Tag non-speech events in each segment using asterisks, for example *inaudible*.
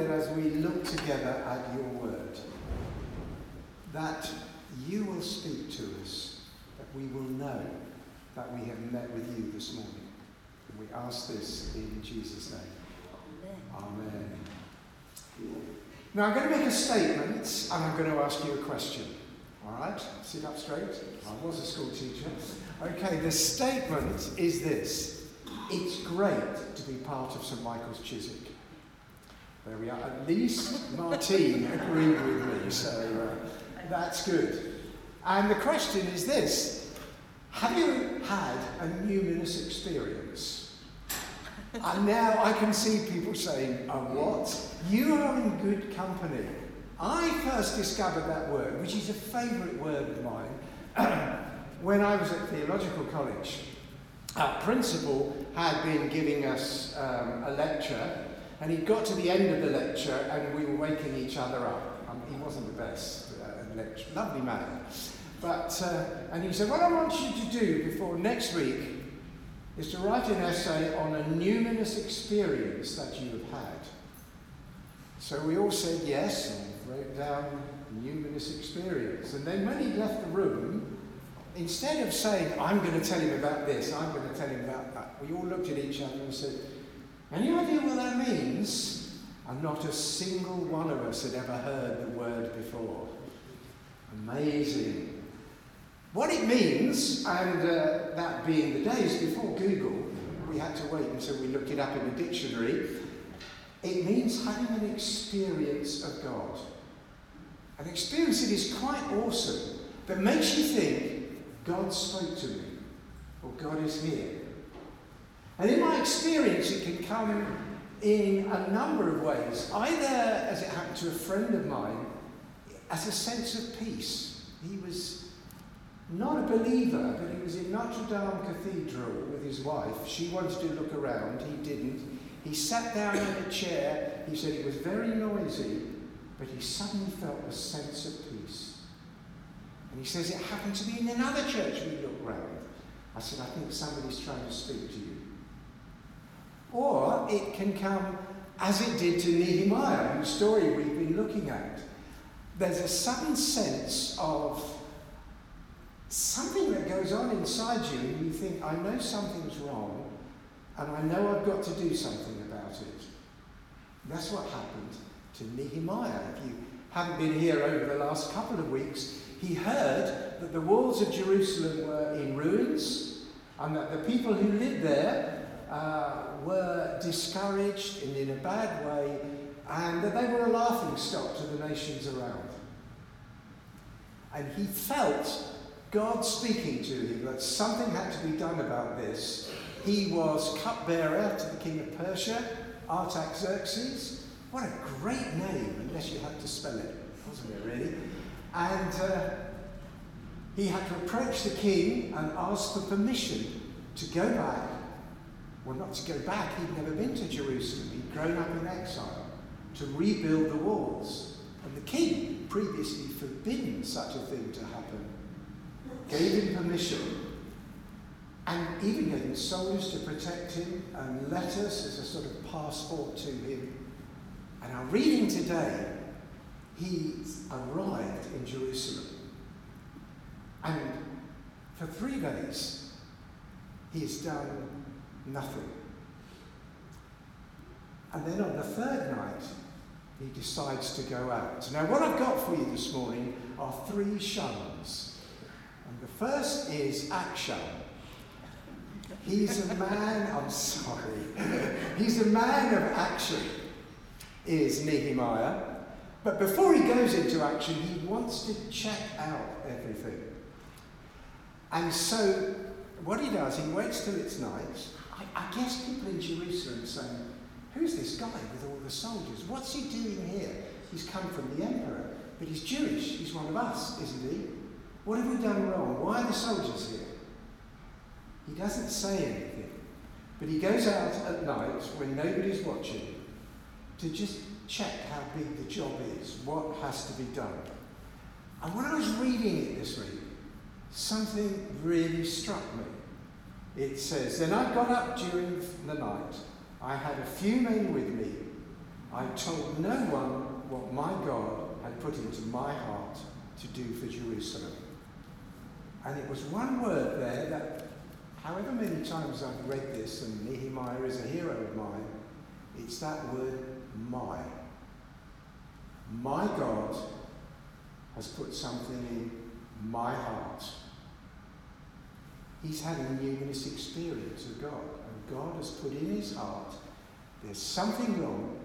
that as we look together at your word, that you will speak to us, that we will know that we have met with you this morning. And we ask this in Jesus' name. Amen. Now I'm going to make a statement and I'm going to ask you a question. All right? Sit up straight. I was a school teacher. Okay, the statement is this It's great to be part of St Michael's Chiswick. There we are. At least Martine agreed with me, so uh, that's good. And the question is this Have you had a numinous experience? and now I can see people saying, A what? You are in good company. I first discovered that word, which is a favourite word of mine, *clears throat* when I was at theological college. Our principal had been giving us um, a lecture, and he got to the end of the lecture, and we were waking each other up. Um, he wasn't the best uh, lecture, lovely man. But, uh, and he said, What I want you to do before next week is to write an essay on a numinous experience that you have had. So we all said yes, and wrote down numinous experience. And then when he left the room, instead of saying, I'm going to tell him about this, I'm going to tell him about that, we all looked at each other and said, Any idea what that means? And not a single one of us had ever heard the word before. Amazing. What it means, and uh, that being the days before Google, we had to wait until we looked it up in the dictionary. It means having an experience of God. An experience that is quite awesome, that makes you think, God spoke to me, or God is here. And in my experience, it can come in a number of ways. Either, as it happened to a friend of mine, as a sense of peace. He was not a believer, but he was in Notre Dame Cathedral with his wife. She wanted to look around, he didn't. He sat down in a chair. He said it was very noisy, but he suddenly felt a sense of peace. And he says it happened to me in another church we looked round. I said, I think somebody's trying to speak to you. Or it can come as it did to Nehemiah, whose story we've been looking at. There's a sudden sense of something that goes on inside you, and you think, I know something's wrong, and I know I've got to do something about it. That's what happened to Nehemiah. If you haven't been here over the last couple of weeks, he heard that the walls of Jerusalem were in ruins and that the people who lived there uh, were discouraged and in a bad way and that they were a laughing stock to the nations around. And he felt God speaking to him that something had to be done about this. He was cupbearer to the king of Persia, Artaxerxes. What a great name, unless you had to spell it, wasn't it, really? And uh, he had to approach the king and ask for permission to go back. Well, not to go back, he'd never been to Jerusalem, he'd grown up in exile, to rebuild the walls. And the king, previously forbidden such a thing to happen, gave him permission and even gave him soldiers to protect him and letters as a sort of passport to him. And our reading today, he arrived in Jerusalem. And for three days, he has done nothing. And then on the third night, he decides to go out. Now, what I've got for you this morning are three shuns. And the first is Aksham. He's a man, I'm sorry, *laughs* he's a man of action, is Nehemiah. But before he goes into action, he wants to check out everything. And so, what he does, he waits till it's night. I, I guess people in Jerusalem saying, Who's this guy with all the soldiers? What's he doing here? He's come from the emperor, but he's Jewish. He's one of us, isn't he? What have we done wrong? Why are the soldiers here? He doesn't say anything, but he goes out at night when nobody's watching to just check how big the job is, what has to be done. And when I was reading it this week, something really struck me. It says, Then I got up during the night I had a few men with me, I told no one what my God had put into my heart to do for Jerusalem. And it was one word there that, however many times I've read this, and Nehemiah is a hero of mine, it's that word, my. My God has put something in my heart. He's had a numinous experience of God, and God has put in his heart there's something wrong,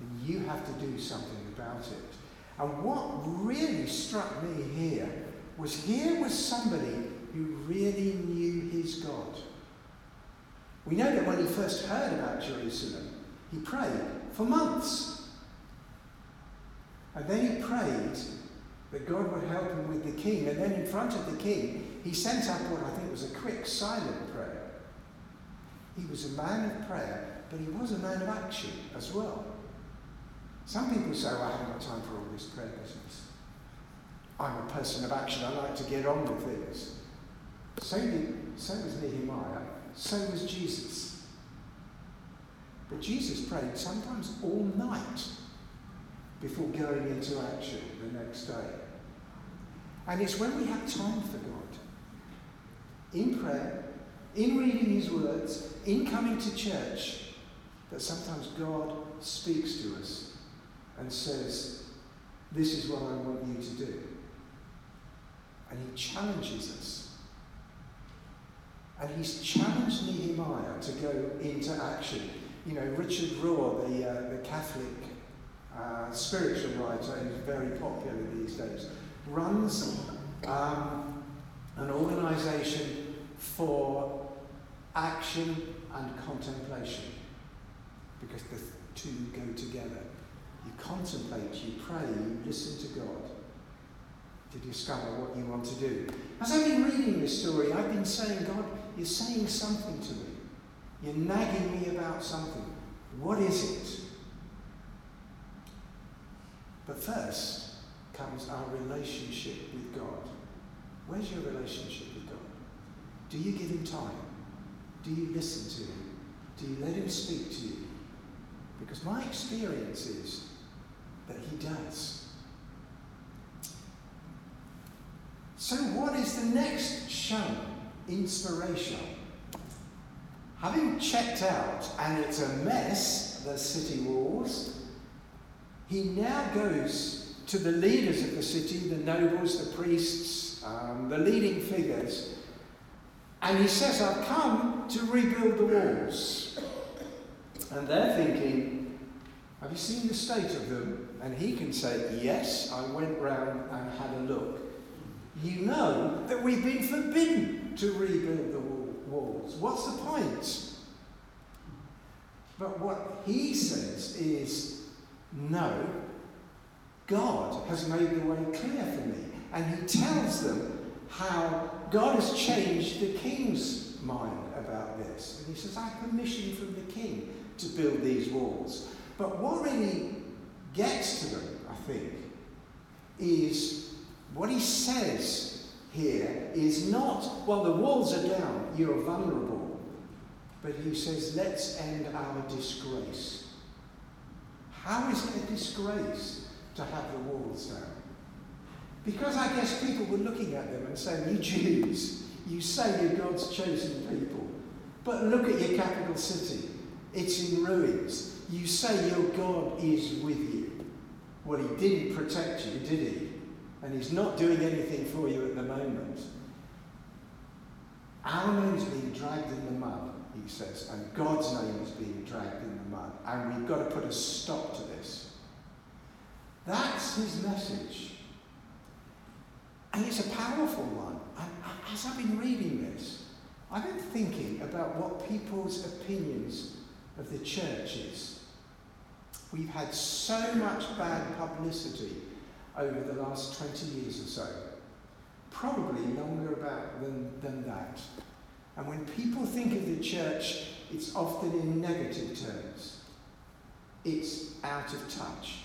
and you have to do something about it. And what really struck me here was here was somebody who really knew his God. We know that when he first heard about Jerusalem, he prayed for months. And then he prayed that God would help him with the king. And then in front of the king, he sent up what I think was a quick, silent prayer. He was a man of prayer, but he was a man of action as well. Some people say, well, I haven't got time for all this prayer business. I'm a person of action. I like to get on with things. So, did, so was Nehemiah. So was Jesus. But Jesus prayed sometimes all night before going into action the next day. And it's when we have time for God, in prayer, in reading His words, in coming to church, that sometimes God speaks to us and says, This is what I want you to do. And He challenges us. And He's challenged Nehemiah to go into action. You know, Richard Rohr, the, uh, the Catholic uh, spiritual writer who's very popular these days, runs um, an organization for action and contemplation because the two go together. You contemplate, you pray, you listen to God to discover what you want to do. As I've been reading this story, I've been saying, God, you're saying something to me. You're nagging me about something. What is it? But first comes our relationship with God. Where's your relationship with God? Do you give him time? Do you listen to him? Do you let him speak to you? Because my experience is that he does. So, what is the next shown? Inspiration. Having checked out, and it's a mess, the city walls, he now goes to the leaders of the city, the nobles, the priests, um, the leading figures, and he says, I've come to rebuild the walls. And they're thinking, Have you seen the state of them? And he can say, Yes, I went round and had a look. You know that we've been forbidden to rebuild the walls. What's the point? But what he says is, no, God has made the way clear for me. And he tells them how God has changed the king's mind about this. And he says, I have permission from the king to build these walls. But what really gets to them, I think, is what he says here is not, well, the walls are down, you're vulnerable. But he says, let's end our disgrace. How is it a disgrace to have the walls down? Because I guess people were looking at them and saying, You Jews, you say you're God's chosen people, but look at your capital city. It's in ruins. You say your God is with you. Well, he didn't protect you, did he? And he's not doing anything for you at the moment. Our name's being dragged in the mud, he says, and God's name is being dragged in the mud. And we've got to put a stop to this. That's his message. And it's a powerful one. And as I've been reading this, I've been thinking about what people's opinions of the church is. We've had so much bad publicity over the last 20 years or so, probably longer about than, than that. And when people think of the church, it's often in negative terms. It's out of touch.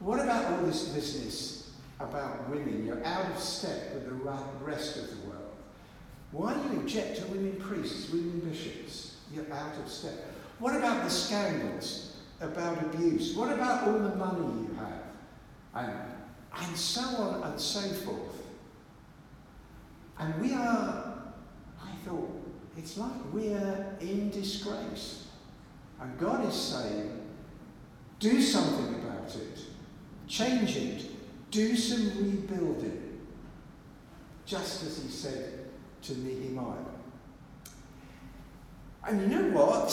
What about all this business about women? You're out of step with the rest of the world. Why do you object to women priests, women bishops? You're out of step. What about the scandals about abuse? What about all the money you have? And, and so on and so forth. And we are, I thought, it's like we're in disgrace. And God is saying, do something about it. Change it. Do some rebuilding. Just as he said to Nehemiah. And you know what?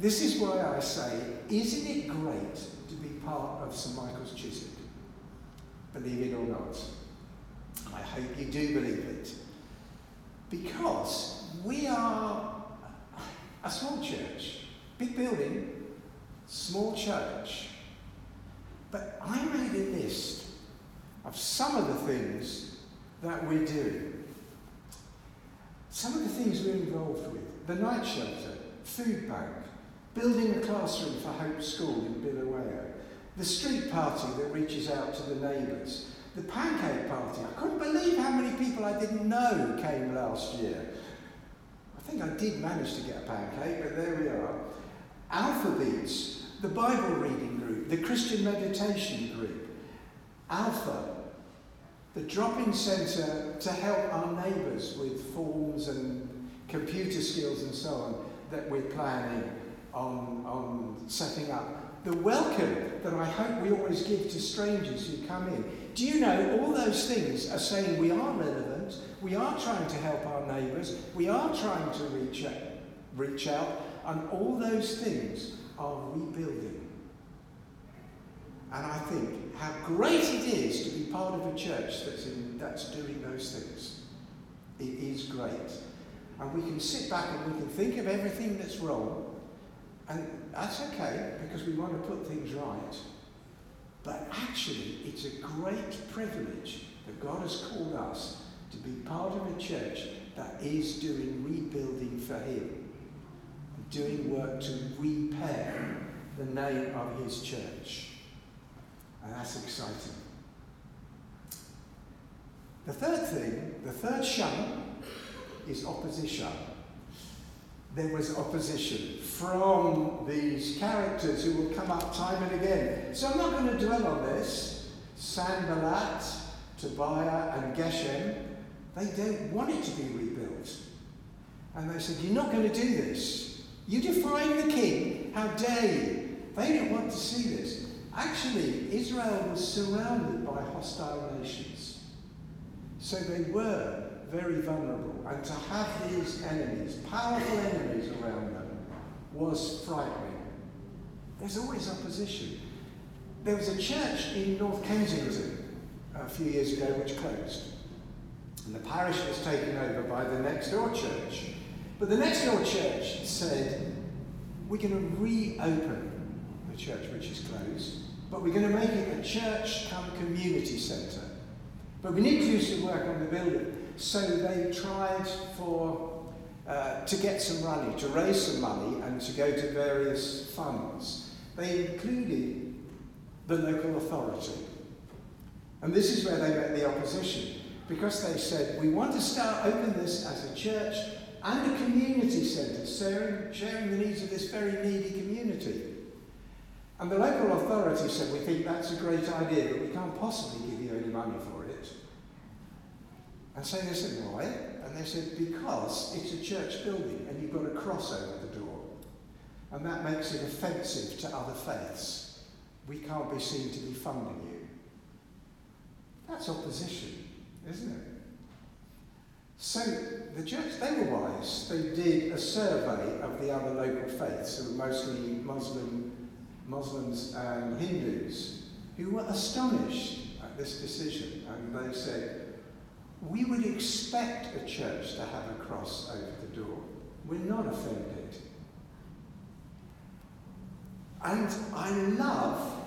This is why I say, isn't it great to be part of St Michael's Chiswick? Believe it or not. I hope you do believe it. Because we are a small church, big building, small church. But I made a list of some of the things that we do. Some of the things we're involved with the night shelter, food bank, building a classroom for Hope School in Bulawayo, the street party that reaches out to the neighbours, the pancake party. I couldn't believe how many people I didn't know came last year. I think I did manage to get a pancake, but there we are. Alpha Beats, the Bible reading group, the Christian meditation group, Alpha, the drop-in centre to help our neighbours with forms and computer skills and so on that we're planning on, on setting up. The welcome that I hope we always give to strangers who come in. Do you know all those things are saying we are relevant, we are trying to help our neighbours, we are trying to reach out, reach out, and all those things are rebuilding. And I think how great it is to be part of a church that's, in, that's doing those things. It is great. And we can sit back and we can think of everything that's wrong, and that's okay because we want to put things right. But actually, it's a great privilege that God has called us to be part of a church that is doing rebuilding for Him, doing work to repair the name of His church. And that's exciting. The third thing, the third shun, is opposition. There was opposition from these characters who will come up time and again. So I'm not going to dwell on this. Sanballat, Tobiah, and Geshem, they don't want it to be rebuilt. And they said, You're not going to do this. You defying the king. How dare you? They don't want to see this. Actually, Israel was surrounded by hostile nations. So they were very vulnerable. And to have these enemies, powerful enemies around them, was frightening. There's always opposition. There was a church in North Kensington a few years ago which closed. And the parish was taken over by the next door church. But the next door church said, We're going to reopen church which is closed, but we're going to make it a church come community centre. But we need to do some work on the building. So they tried for uh, to get some money, to raise some money, and to go to various funds. They included the local authority. And this is where they met the opposition, because they said, we want to start open this as a church and a community centre, sharing, sharing the needs of this very needy community. And the local authority said, we think that's a great idea, but we can't possibly give you any money for it. And so they said, why? And they said, because it's a church building and you've got a cross over the door. And that makes it offensive to other faiths. We can't be seen to be funding you. That's opposition, isn't it? So the church, they were wise. They did a survey of the other local faiths, who were mostly Muslim, Muslims and Hindus, who were astonished at this decision. And they said, we would expect a church to have a cross over the door. We're not offended. And I love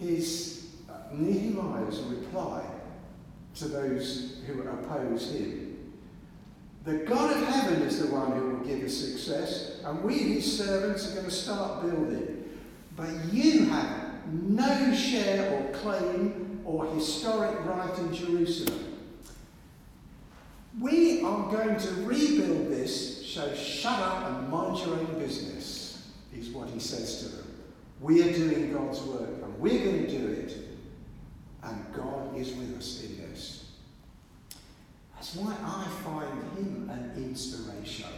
his uh, Nehemiah's reply to those who oppose him. The God of heaven is the one who will give us success, and we, his servants, are going to start building. But you have no share or claim or historic right in Jerusalem. We are going to rebuild this, so shut up and mind your own business, is what he says to them. We are doing God's work and we're going to do it, and God is with us in this. That's why I find him an inspiration.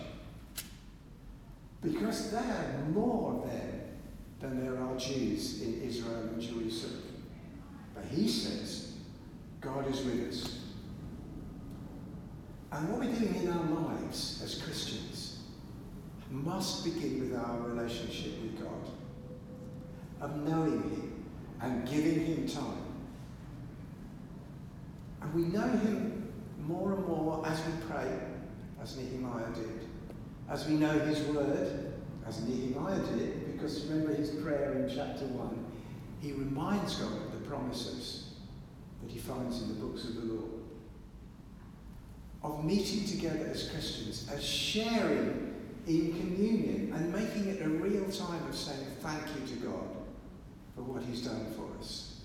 Because there are more them than there are Jews in Israel and Jerusalem. But he says, God is with us. And what we're doing in our lives as Christians must begin with our relationship with God, of knowing Him and giving Him time. And we know Him more and more as we pray, as Nehemiah did, as we know His Word, as Nehemiah did, because remember his prayer in chapter 1, he reminds God of the promises that he finds in the books of the law of meeting together as Christians, as sharing in communion and making it a real time of saying thank you to God for what He's done for us.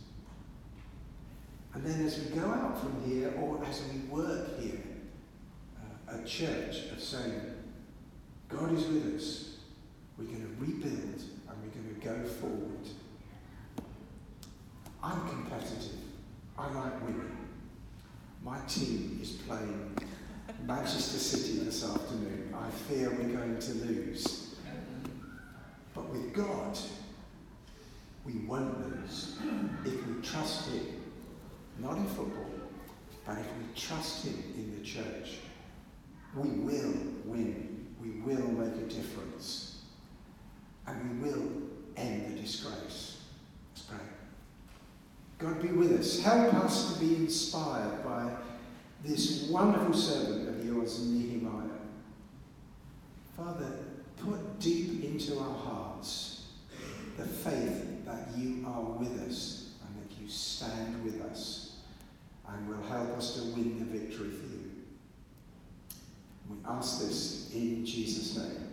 And then as we go out from here, or as we work here uh, at church, of saying, God is with us, we're going to rebuild and we're going to go forward. I'm competitive. I like winning. My team is playing Manchester City this afternoon. I fear we're going to lose. But with God, we won't lose if we trust Him. Not in football, but if we trust Him in the church. We will win. We will make a difference. And we will end the disgrace. Let's pray. God be with us. Help us to be inspired by this wonderful servant of yours, Nehemiah. Father, put deep into our hearts the faith that you are with us and that you stand with us and will help us to win the victory for you. We ask this in Jesus' name.